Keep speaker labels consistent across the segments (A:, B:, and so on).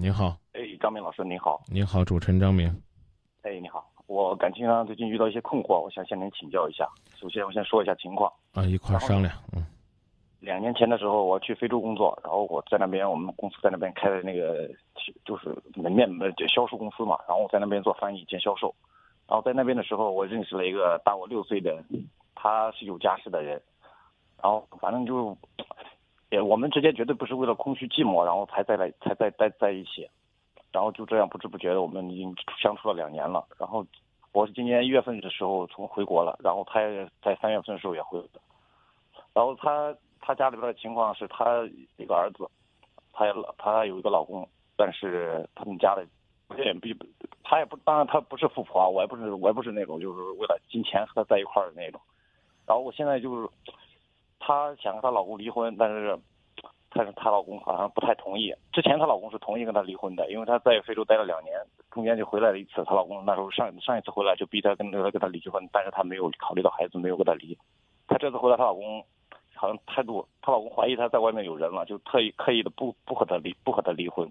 A: 您好，
B: 哎，张明老师您好，
A: 您好，主持人张明。
B: 哎，你好，我感情上最近遇到一些困惑，我想向您请教一下。首先，我先说一下情况。
A: 啊，一块儿商量。嗯，
B: 两年前的时候，我去非洲工作，然后我在那边，我们公司在那边开的那个就是门面的销售公司嘛，然后我在那边做翻译兼销售。然后在那边的时候，我认识了一个大我六岁的，他是有家室的人，然后反正就，也我们之间绝对不是为了空虚寂寞，然后才在来才在待在一起，然后就这样不知不觉的我们已经相处了两年了。然后我是今年一月份的时候从回国了，然后他也在三月份的时候也回的，然后他他家里边的情况是他一个儿子，他也老他有一个老公，但是他们家的。也不，他也不，当然他不是富婆啊，我也不是，我也不是那种就是为了金钱和他在一块儿的那种。然后我现在就是，她想跟她老公离婚，但是，但是她老公好像不太同意。之前她老公是同意跟她离婚的，因为她在非洲待了两年，中间就回来了一次。她老公那时候上上一次回来就逼她跟跟她跟她离婚，但是她没有考虑到孩子，没有跟她离。她这次回来，她老公好像态度，她老公怀疑她在外面有人了，就特意刻意的不不和她离不和她离婚。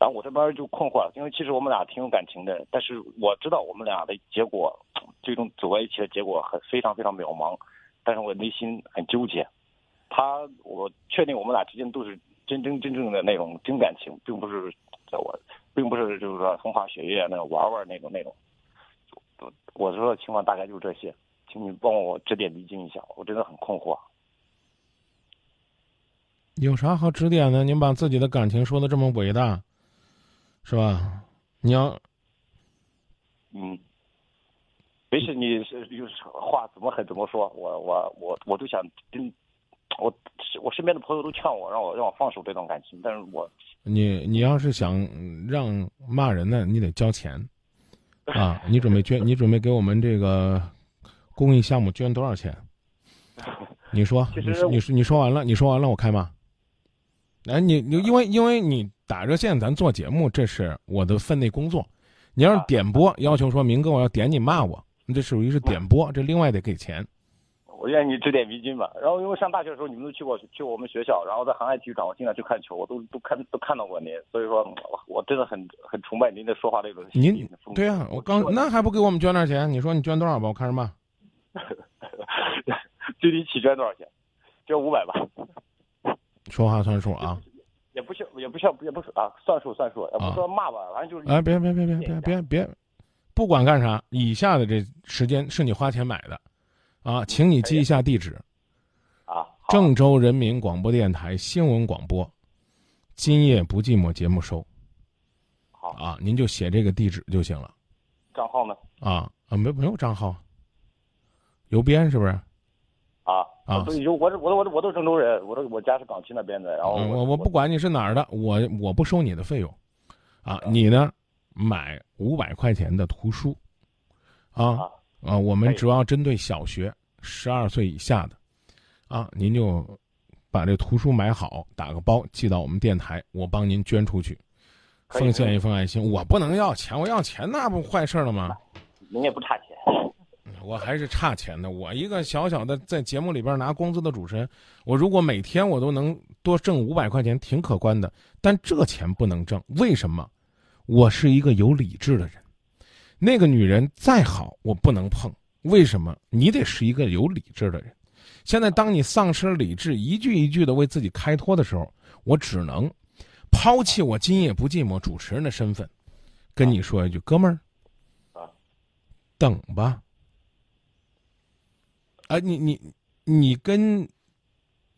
B: 然后我这边就困惑了，因为其实我们俩挺有感情的，但是我知道我们俩的结果，最终走在一起的结果很非常非常渺茫，但是我内心很纠结。他，我确定我们俩之间都是真真真正的那种真感情，并不是在我，并不是就是说风花雪月那种玩玩那种那种。我说的情况大概就是这些，请你帮我指点迷津一下，我真的很困惑。
A: 有啥好指点的？您把自己的感情说的这么伟大。是吧？你要，
B: 嗯，没事，你是就是话怎么狠怎么说，我我我我都想跟，我我身边的朋友都劝我，让我让我放手这段感情，但是我，
A: 你你要是想让骂人呢，你得交钱，啊，你准备捐，你准备给我们这个公益项目捐多少钱？你说，你你说你说完了，你说完了，我开骂。哎，你你因为因为你。打热线，咱做节目，这是我的分内工作。你要是点播，要求说明哥我要点你骂我，这属于是点播，这另外得给钱。
B: 我愿意你指点迷津吧。然后因为上大学的时候，你们都去过去我们学校，然后在航海体育场，我经常去看球，我都都看都看到过您。所以说，我真的很很崇拜您的说话这种。
A: 您对啊，我刚那还不给我们捐点钱？你说你捐多少吧？我看着骂。
B: 最低起捐多少钱？捐五百吧。
A: 说话算数啊。
B: 也不像，也不像，也不是啊，算数算数，也不说骂吧，反正就是。
A: 哎，别别别别别别别，不管干啥，以下的这时间是你花钱买的，啊，请你记一下地址。
B: 啊。
A: 郑州人民广播电台新闻广播，今夜不寂寞节目收。
B: 好。
A: 啊，您就写这个地址就行了。
B: 账号呢？
A: 啊啊，没没有账号。邮编是不是？
B: 啊啊！所以就我我我我都是郑州人，我都我家是港区那边的。然后我
A: 我不管你是哪儿的，我我不收你的费用，啊，你呢买五百块钱的图书，啊啊，我们主要针对小学十二岁以下的，啊，您就把这图书买好，打个包寄到我们电台，我帮您捐出去，奉献一份爱心。我不能要钱，我要钱那不坏事了吗？
B: 您也不差钱。
A: 我还是差钱的。我一个小小的在节目里边拿工资的主持人，我如果每天我都能多挣五百块钱，挺可观的。但这钱不能挣，为什么？我是一个有理智的人。那个女人再好，我不能碰。为什么？你得是一个有理智的人。现在，当你丧失了理智，一句一句的为自己开脱的时候，我只能抛弃我今夜不寂寞主持人的身份，跟你说一句，哥们儿，啊等吧。啊，你你你跟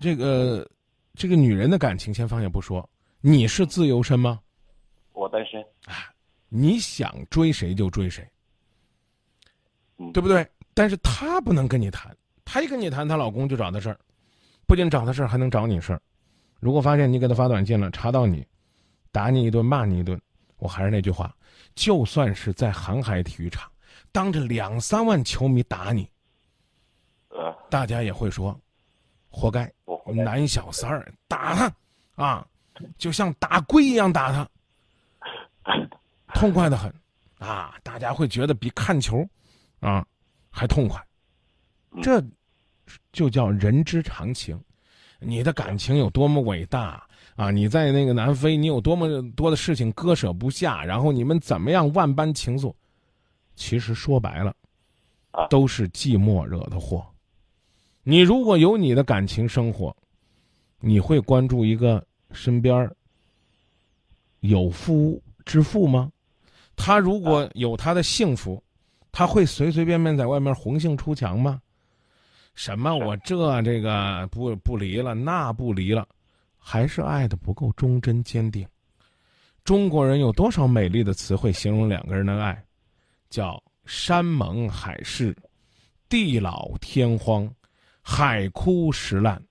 A: 这个这个女人的感情先放下不说，你是自由身吗？
B: 我单身。
A: 啊，你想追谁就追谁，
B: 嗯，
A: 对不对？但是她不能跟你谈，她一跟你谈，她老公就找她事儿，不仅找她事儿，还能找你事儿。如果发现你给她发短信了，查到你，打你一顿，骂你一顿，我还是那句话，就算是在航海体育场，当着两三万球迷打你。大家也会说，活该，男小三儿打他，啊，就像打龟一样打他，痛快的很，啊，大家会觉得比看球，啊，还痛快，这，就叫人之常情。你的感情有多么伟大，啊，你在那个南非，你有多么多的事情割舍不下，然后你们怎么样万般情愫，其实说白了，
B: 啊
A: 都是寂寞惹的祸。你如果有你的感情生活，你会关注一个身边儿有夫之妇吗？他如果有他的幸福，他会随随便便在外面红杏出墙吗？什么我这这个不不离了，那不离了，还是爱的不够忠贞坚定。中国人有多少美丽的词汇形容两个人的爱？叫山盟海誓，地老天荒，海枯石烂。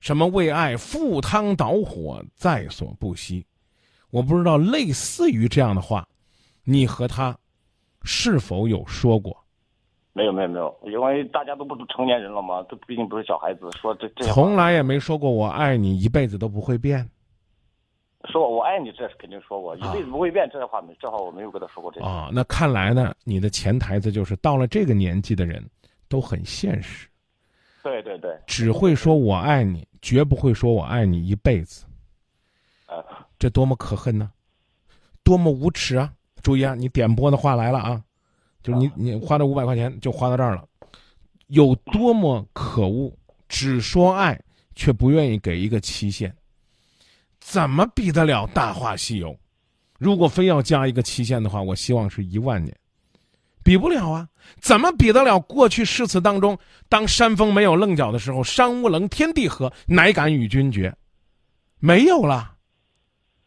A: 什么为爱赴汤蹈火，在所不惜。我不知道类似于这样的话，你和他是否有说过？
B: 没有没有没有，因为大家都不是成年人了嘛，都毕竟不是小孩子，说这这
A: 从来也没说过我爱你，一辈子都不会变。
B: 说我爱你，这是肯定说过，一
A: 啊
B: 辈子不会变，这话没，这话我没有跟他说过这个。
A: 啊、那看来呢，你的潜台词就是到了这个年纪的人，都很现实，
B: 对对对，
A: 只会说我爱你，绝不会说我爱你一辈子。
B: 呃，
A: 这多么可恨呢，多么无耻啊！注意啊，你点播的话来了啊，就是你你花这五百块钱就花到这儿了，有多么可恶！只说爱，却不愿意给一个期限，怎么比得了《大话西游》？如果非要加一个期限的话，我希望是一万年，比不了啊！怎么比得了过去诗词当中，当山峰没有棱角的时候，山无棱，天地合，乃敢与君绝？没有了。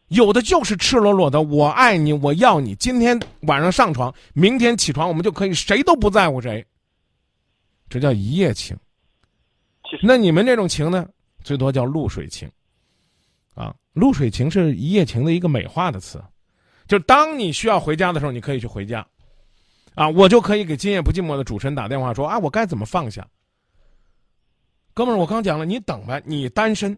A: 有的就是赤裸裸的“我爱你，我要你”。今天晚上上床，明天起床，我们就可以谁都不在乎谁。这叫一夜情。那你们这种情呢，最多叫露水情。啊，露水情是一夜情的一个美化的词，就是当你需要回家的时候，你可以去回家。啊，我就可以给今夜不寂寞的主持人打电话说啊，我该怎么放下？哥们儿，我刚讲了，你等呗，你单身。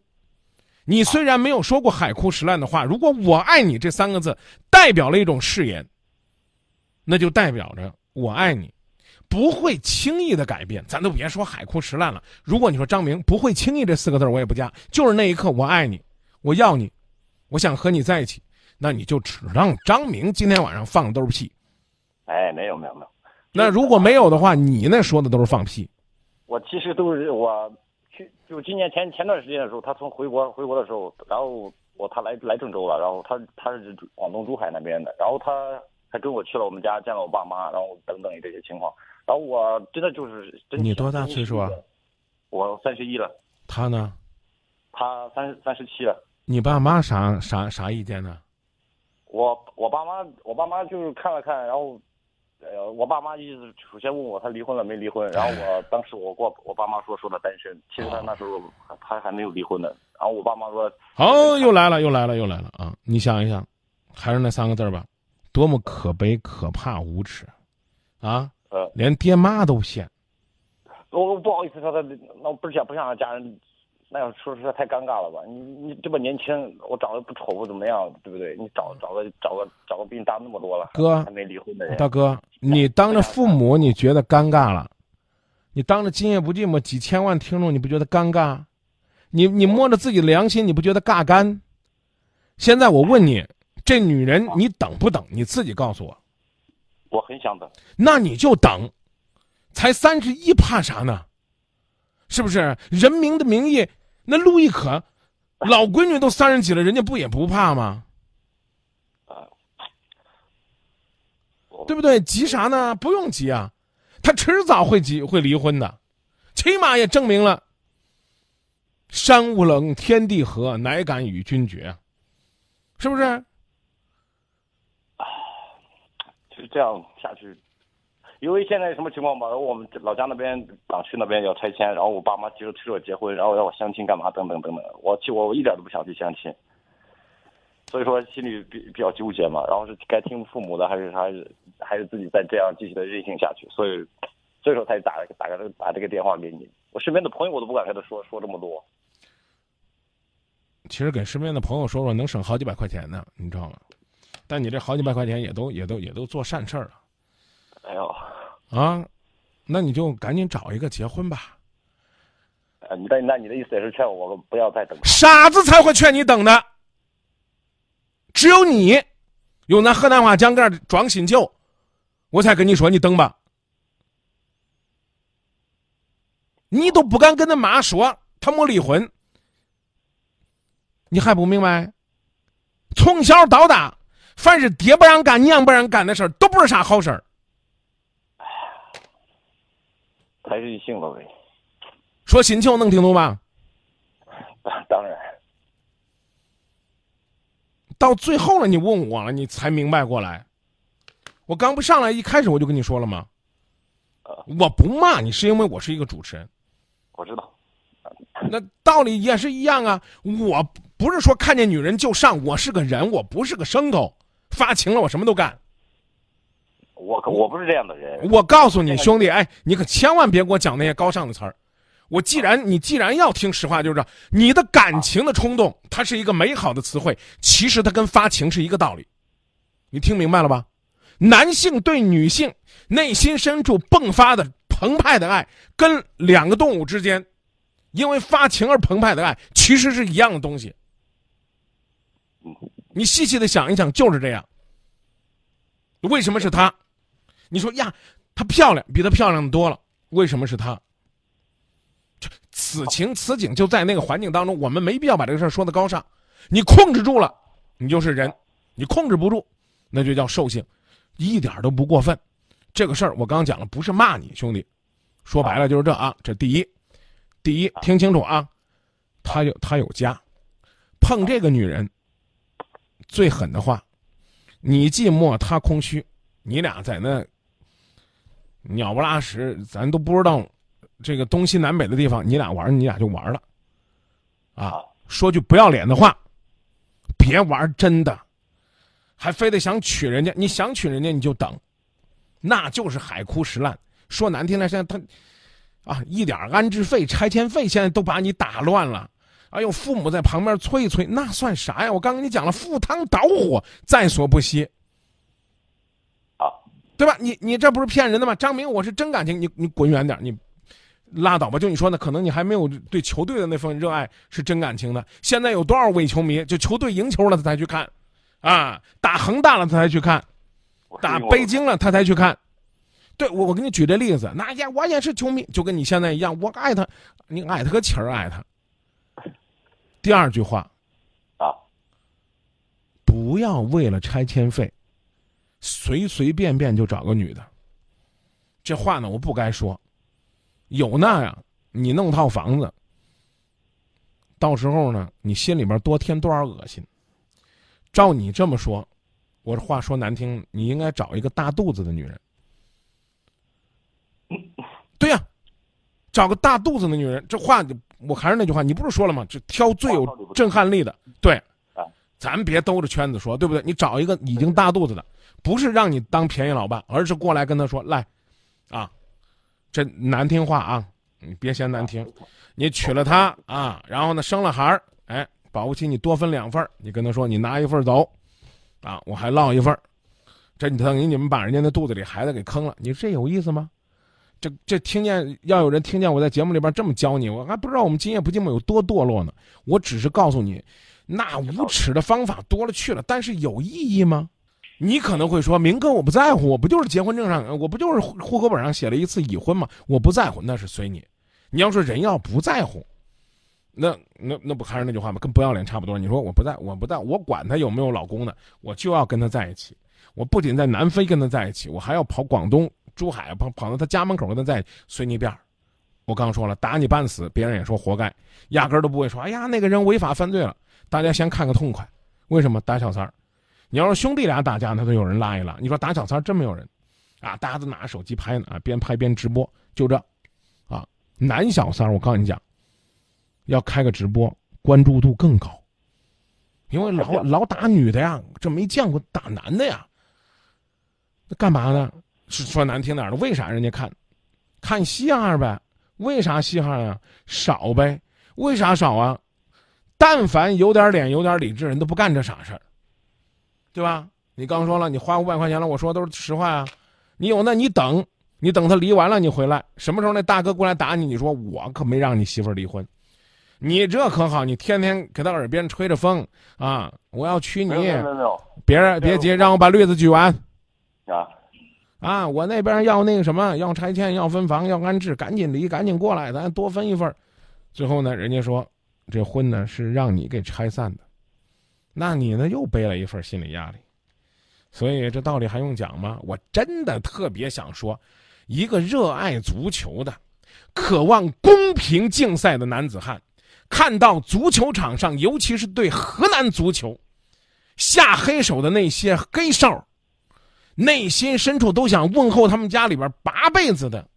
A: 你虽然没有说过海枯石烂的话，如果我爱你这三个字代表了一种誓言，那就代表着我爱你，不会轻易的改变。咱都别说海枯石烂了，如果你说张明不会轻易这四个字，我也不加，就是那一刻我爱你，我要你，我想和你在一起，那你就只让张明今天晚上放的都是屁。
B: 哎，没有没有没有，
A: 那如果没有的话，你那说的都是放屁。
B: 我其实都是我去，就今年前前段时间的时候，他从回国回国的时候，然后我他来来郑州了，然后他他是广东珠海那边的，然后他还跟我去了我们家见了我爸妈，然后等等这些情况，然后我真的就是真
A: 你多大岁数啊？
B: 我三十一了，
A: 他呢？
B: 他三三十七了。
A: 你爸妈啥啥啥意见呢？
B: 我我爸妈我爸妈就是看了看，然后，呃，我爸妈意思首先问我他离婚了没离婚，然后我 当时我过我爸妈说说他单身，其实他那时候他还没有离婚呢，然后我爸妈说，
A: 好，又来了，又来了，又来了啊！你想一想，还是那三个字儿吧，多么可悲、可怕、无耻，啊！
B: 呃，
A: 连爹妈都骗。
B: 我我不好意思说他，那我不想不想让家人那要说实在太尴尬了吧？你你这么年轻，我长得不丑不怎么样，对不对？你找找个找个找个比你大那么多了，
A: 哥
B: 还没离婚的人，
A: 大哥，你当着父母你觉得尴尬了，你当着今夜不寂寞几千万听众你不觉得尴尬？你你摸着自己的良心你不觉得尬干？现在我问你，这女人你等不等？你自己告诉我。
B: 我很想等。
A: 那你就等，才三十一，怕啥呢？是不是？人民的名义，那陆亦可，老闺女都三十几了，人家不也不怕吗？
B: 我
A: 对不对？急啥呢？不用急啊，他迟早会急会离婚的，起码也证明了山无棱，天地合，乃敢与君绝，是不是？
B: 啊就这样下去，因为现在什么情况吧？我们老家那边港区那边要拆迁，然后我爸妈急着催着我结婚，然后要我相亲干嘛等等等等。我其我我一点都不想去相亲，所以说心里比比较纠结嘛。然后是该听父母的，还是还是还是自己再这样继续的任性下去？所以所以说才打打个打这个电话给你。我身边的朋友我都不敢跟他说说这么多。
A: 其实给身边的朋友说说，能省好几百块钱呢，你知道吗？但你这好几百块钱也都也都也都做善事了。
B: 哎呦，
A: 啊，那你就赶紧找一个结婚吧。
B: 呃，你的那你的意思也是劝我不要再等。
A: 傻子才会劝你等的。只有你用咱河南话讲个装新旧，我才跟你说你等吧。你都不敢跟他妈说他没离婚，你还不明白？从小到大，凡是爹不让干、娘不让干的事儿，都不是啥好事儿。
B: 还是姓了呗。
A: 说新旧能听懂吧？
B: 当当然，
A: 到最后了，你问我了，你才明白过来。我刚不上来一开始我就跟你说了吗？我不骂你，是因为我是一个主持人。
B: 我知道。
A: 那道理也是一样啊！我不是说看见女人就上，我是个人，我不是个牲口。发情了，我什么都干。
B: 我不是这样的人。
A: 我告诉你，兄弟，哎，你可千万别给我讲那些高尚的词儿。我既然你既然要听实话，就是你的感情的冲动，它是一个美好的词汇，其实它跟发情是一个道理。你听明白了吧？男性对女性内心深处迸发的澎湃的爱，跟两个动物之间因为发情而澎湃的爱，其实是一样的东西。你细细的想一想，就是这样。为什么是她？你说呀，她漂亮，比她漂亮的多了。为什么是她？此情此景就在那个环境当中，我们没必要把这个事儿说的高尚。你控制住了，你就是人；你控制不住，那就叫兽性，一点都不过分。这个事儿我刚讲了，不是骂你兄弟，说白了就是这啊。这第一，第一听清楚啊，他有他有家，碰这个女人，最狠的话，你寂寞他空虚，你俩在那鸟不拉屎，咱都不知道。这个东西南北的地方，你俩玩，你俩就玩了，啊！说句不要脸的话，别玩真的，还非得想娶人家。你想娶人家，你就等，那就是海枯石烂。说难听点，现在他，啊，一点安置费、拆迁费，现在都把你打乱了。哎呦，父母在旁边催一催，那算啥呀？我刚跟你讲了，赴汤蹈火，在所不惜。
B: 啊，
A: 对吧？你你这不是骗人的吗？张明，我是真感情，你你滚远点，你。拉倒吧，就你说呢？可能你还没有对球队的那份热爱是真感情的。现在有多少伪球迷，就球队赢球了他才去看，啊，打恒大了他才去看，打北京了他才去看。对我，我给你举这例子，那也我也是球迷，就跟你现在一样，我爱他，你爱他个气儿爱他。第二句话，
B: 啊，
A: 不要为了拆迁费，随随便便就找个女的。这话呢，我不该说。有那样，你弄套房子，到时候呢，你心里边多添多少恶心？照你这么说，我这话说难听，你应该找一个大肚子的女人。对呀，找个大肚子的女人，这话我还是那句话，你不是说了吗？就挑最有震撼力的。对，咱别兜着圈子说，对不对？你找一个已经大肚子的，不是让你当便宜老爸，而是过来跟他说来，啊。这难听话啊！你别嫌难听，你娶了她啊，然后呢生了孩儿，哎，保不齐你多分两份你跟他说，你拿一份走，啊，我还落一份这你等于你们把人家那肚子里孩子给坑了，你这有意思吗？这这听见要有人听见我在节目里边这么教你，我还不知道我们今夜不寂寞有多堕落呢。我只是告诉你，那无耻的方法多了去了，但是有意义吗？你可能会说，明哥，我不在乎，我不就是结婚证上，我不就是户口本上写了一次已婚吗？我不在乎，那是随你。你要说人要不在乎，那那那不还是那句话吗？跟不要脸差不多。你说我不在，我不在，我管他有没有老公呢，我就要跟他在一起。我不仅在南非跟他在一起，我还要跑广东珠海，跑跑到他家门口跟他在一起随你便儿。我刚说了，打你半死，别人也说活该，压根儿都不会说，哎呀，那个人违法犯罪了。大家先看个痛快，为什么打小三儿？你要是兄弟俩打架，那都有人拉一拉。你说打小三儿真没有人，啊，大家都拿着手机拍呢，啊，边拍边直播，就这，啊，男小三儿我告诉你讲，要开个直播，关注度更高，因为老老打女的呀，这没见过打男的呀。那干嘛呢？是说难听点的，为啥人家看，看稀罕呗？为啥稀罕啊？少呗？为啥少啊？但凡有点脸、有点理智人都不干这傻事儿。对吧？你刚说了，你花五百块钱了，我说都是实话啊。你有那，你等，你等他离完了，你回来，什么时候那大哥过来打你？你说我可没让你媳妇儿离婚，你这可好，你天天给他耳边吹着风啊！我要娶你，别人别急，让我把律子举完
B: 啊，
A: 啊！我那边要那个什么，要拆迁，要分房，要安置，赶紧离，赶紧过来，咱多分一份儿。最后呢，人家说这婚呢是让你给拆散的，那你呢又背了一份心理压力。所以这道理还用讲吗？我真的特别想说，一个热爱足球的、渴望公平竞赛的男子汉，看到足球场上，尤其是对河南足球下黑手的那些黑哨，内心深处都想问候他们家里边八辈子的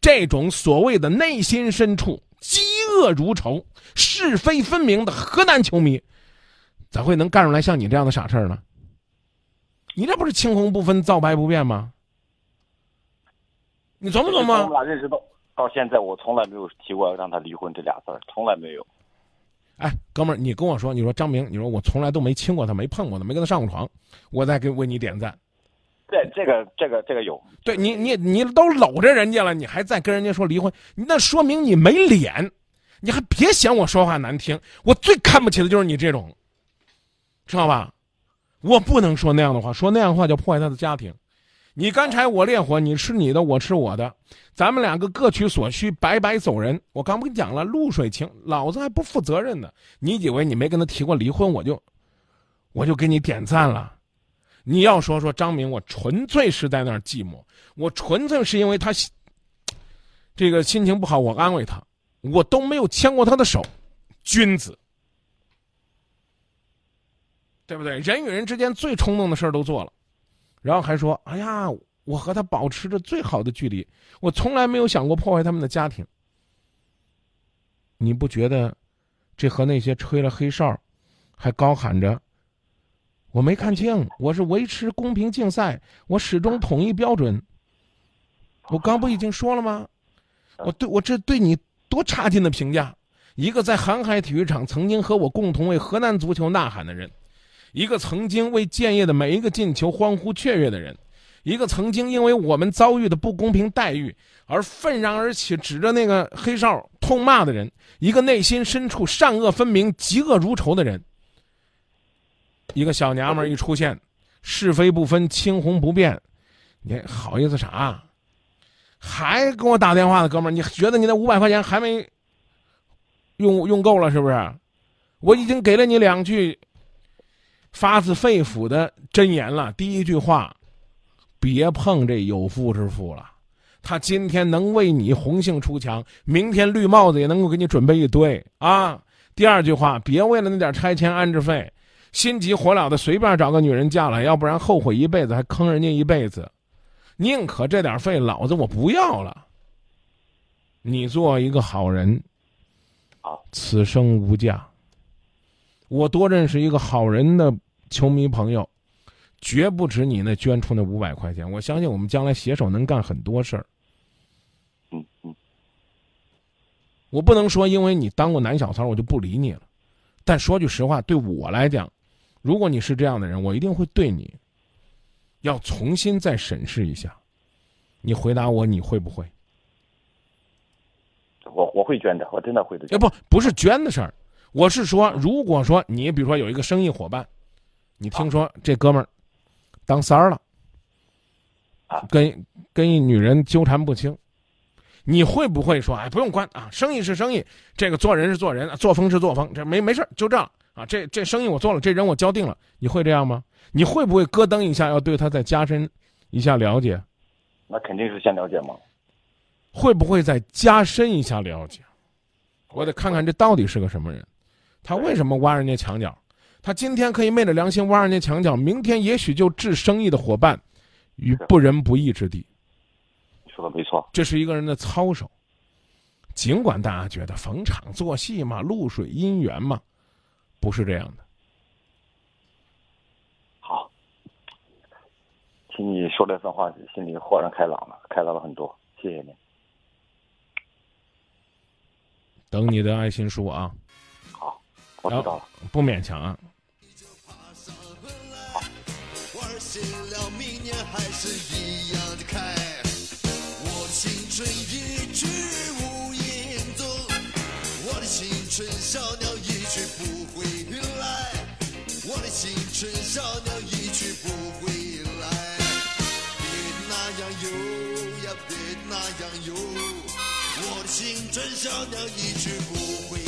A: 这种所谓的内心深处嫉恶如仇、是非分明的河南球迷，咋会能干出来像你这样的傻事儿呢？你这不是青红不分、皂白不变吗？你琢磨琢
B: 我们
A: 磨。
B: 俩认识到到现在，我从来没有提过让他离婚这俩字儿，从来没有。
A: 哎，哥们儿，你跟我说，你说张明，你说我从来都没亲过他，没碰过他，没跟他上过床，我再给为你点赞。
B: 对这个这个这个有，
A: 对你，你你都搂着人家了，你还在跟人家说离婚，那说明你没脸。你还别嫌我说话难听，我最看不起的就是你这种，知道吧？我不能说那样的话，说那样的话就破坏他的家庭。你干柴我烈火，你吃你的，我吃我的，咱们两个各取所需，白白走人。我刚不跟你讲了，露水情，老子还不负责任呢。你以为你没跟他提过离婚，我就我就给你点赞了？你要说说张明，我纯粹是在那儿寂寞，我纯粹是因为他这个心情不好，我安慰他，我都没有牵过他的手，君子，对不对？人与人之间最冲动的事儿都做了，然后还说：“哎呀，我和他保持着最好的距离，我从来没有想过破坏他们的家庭。”你不觉得这和那些吹了黑哨，还高喊着？我没看清，我是维持公平竞赛，我始终统一标准。我刚不已经说了吗？我对我这对你多差劲的评价！一个在航海体育场曾经和我共同为河南足球呐喊的人，一个曾经为建业的每一个进球欢呼雀跃的人，一个曾经因为我们遭遇的不公平待遇而愤然而起，指着那个黑哨痛骂的人，一个内心深处善恶分明、嫉恶如仇的人。一个小娘们一出现，是非不分，青红不变，你好意思啥？还给我打电话的哥们儿，你觉得你那五百块钱还没用用够了是不是？我已经给了你两句发自肺腑的真言了。第一句话，别碰这有妇之夫了，他今天能为你红杏出墙，明天绿帽子也能够给你准备一堆啊。第二句话，别为了那点拆迁安置费。心急火燎的随便找个女人嫁了，要不然后悔一辈子，还坑人家一辈子。宁可这点费，老子我不要了。你做一个好人，
B: 好，
A: 此生无价。我多认识一个好人的球迷朋友，绝不止你那捐出那五百块钱。我相信我们将来携手能干很多事儿。
B: 嗯嗯，
A: 我不能说因为你当过男小三，我就不理你了。但说句实话，对我来讲，如果你是这样的人，我一定会对你，要重新再审视一下。你回答我，你会不会？
B: 我我会捐的，我真的会的。
A: 哎，不，不是捐的事儿，我是说，如果说你比如说有一个生意伙伴，你听说这哥们儿当三儿了，
B: 啊，
A: 跟跟一女人纠缠不清，你会不会说，哎，不用关啊，生意是生意，这个做人是做人，作风是作风，这没没事儿就这样啊，这这生意我做了，这人我交定了，你会这样吗？你会不会咯噔一下，要对他再加深一下了解？
B: 那肯定是先了解嘛。
A: 会不会再加深一下了解？我得看看这到底是个什么人，他为什么挖人家墙角？他今天可以昧着良心挖人家墙角，明天也许就置生意的伙伴于不仁不义之地。
B: 你说的没错。
A: 这是一个人的操守。尽管大家觉得逢场作戏嘛，露水姻缘嘛，不是这样的。
B: 好，听你说这番话，心里豁然开朗了，开朗了很多。谢谢你。
A: 等你的爱心书啊，
B: 好，我知道了。
A: 不勉强啊。
C: 玩醒了，明年还是一样的开。我青春一去无影踪，我的青春。春春小鸟一去不回来。别那样游呀，别那样游，我的青春小鸟一去不回。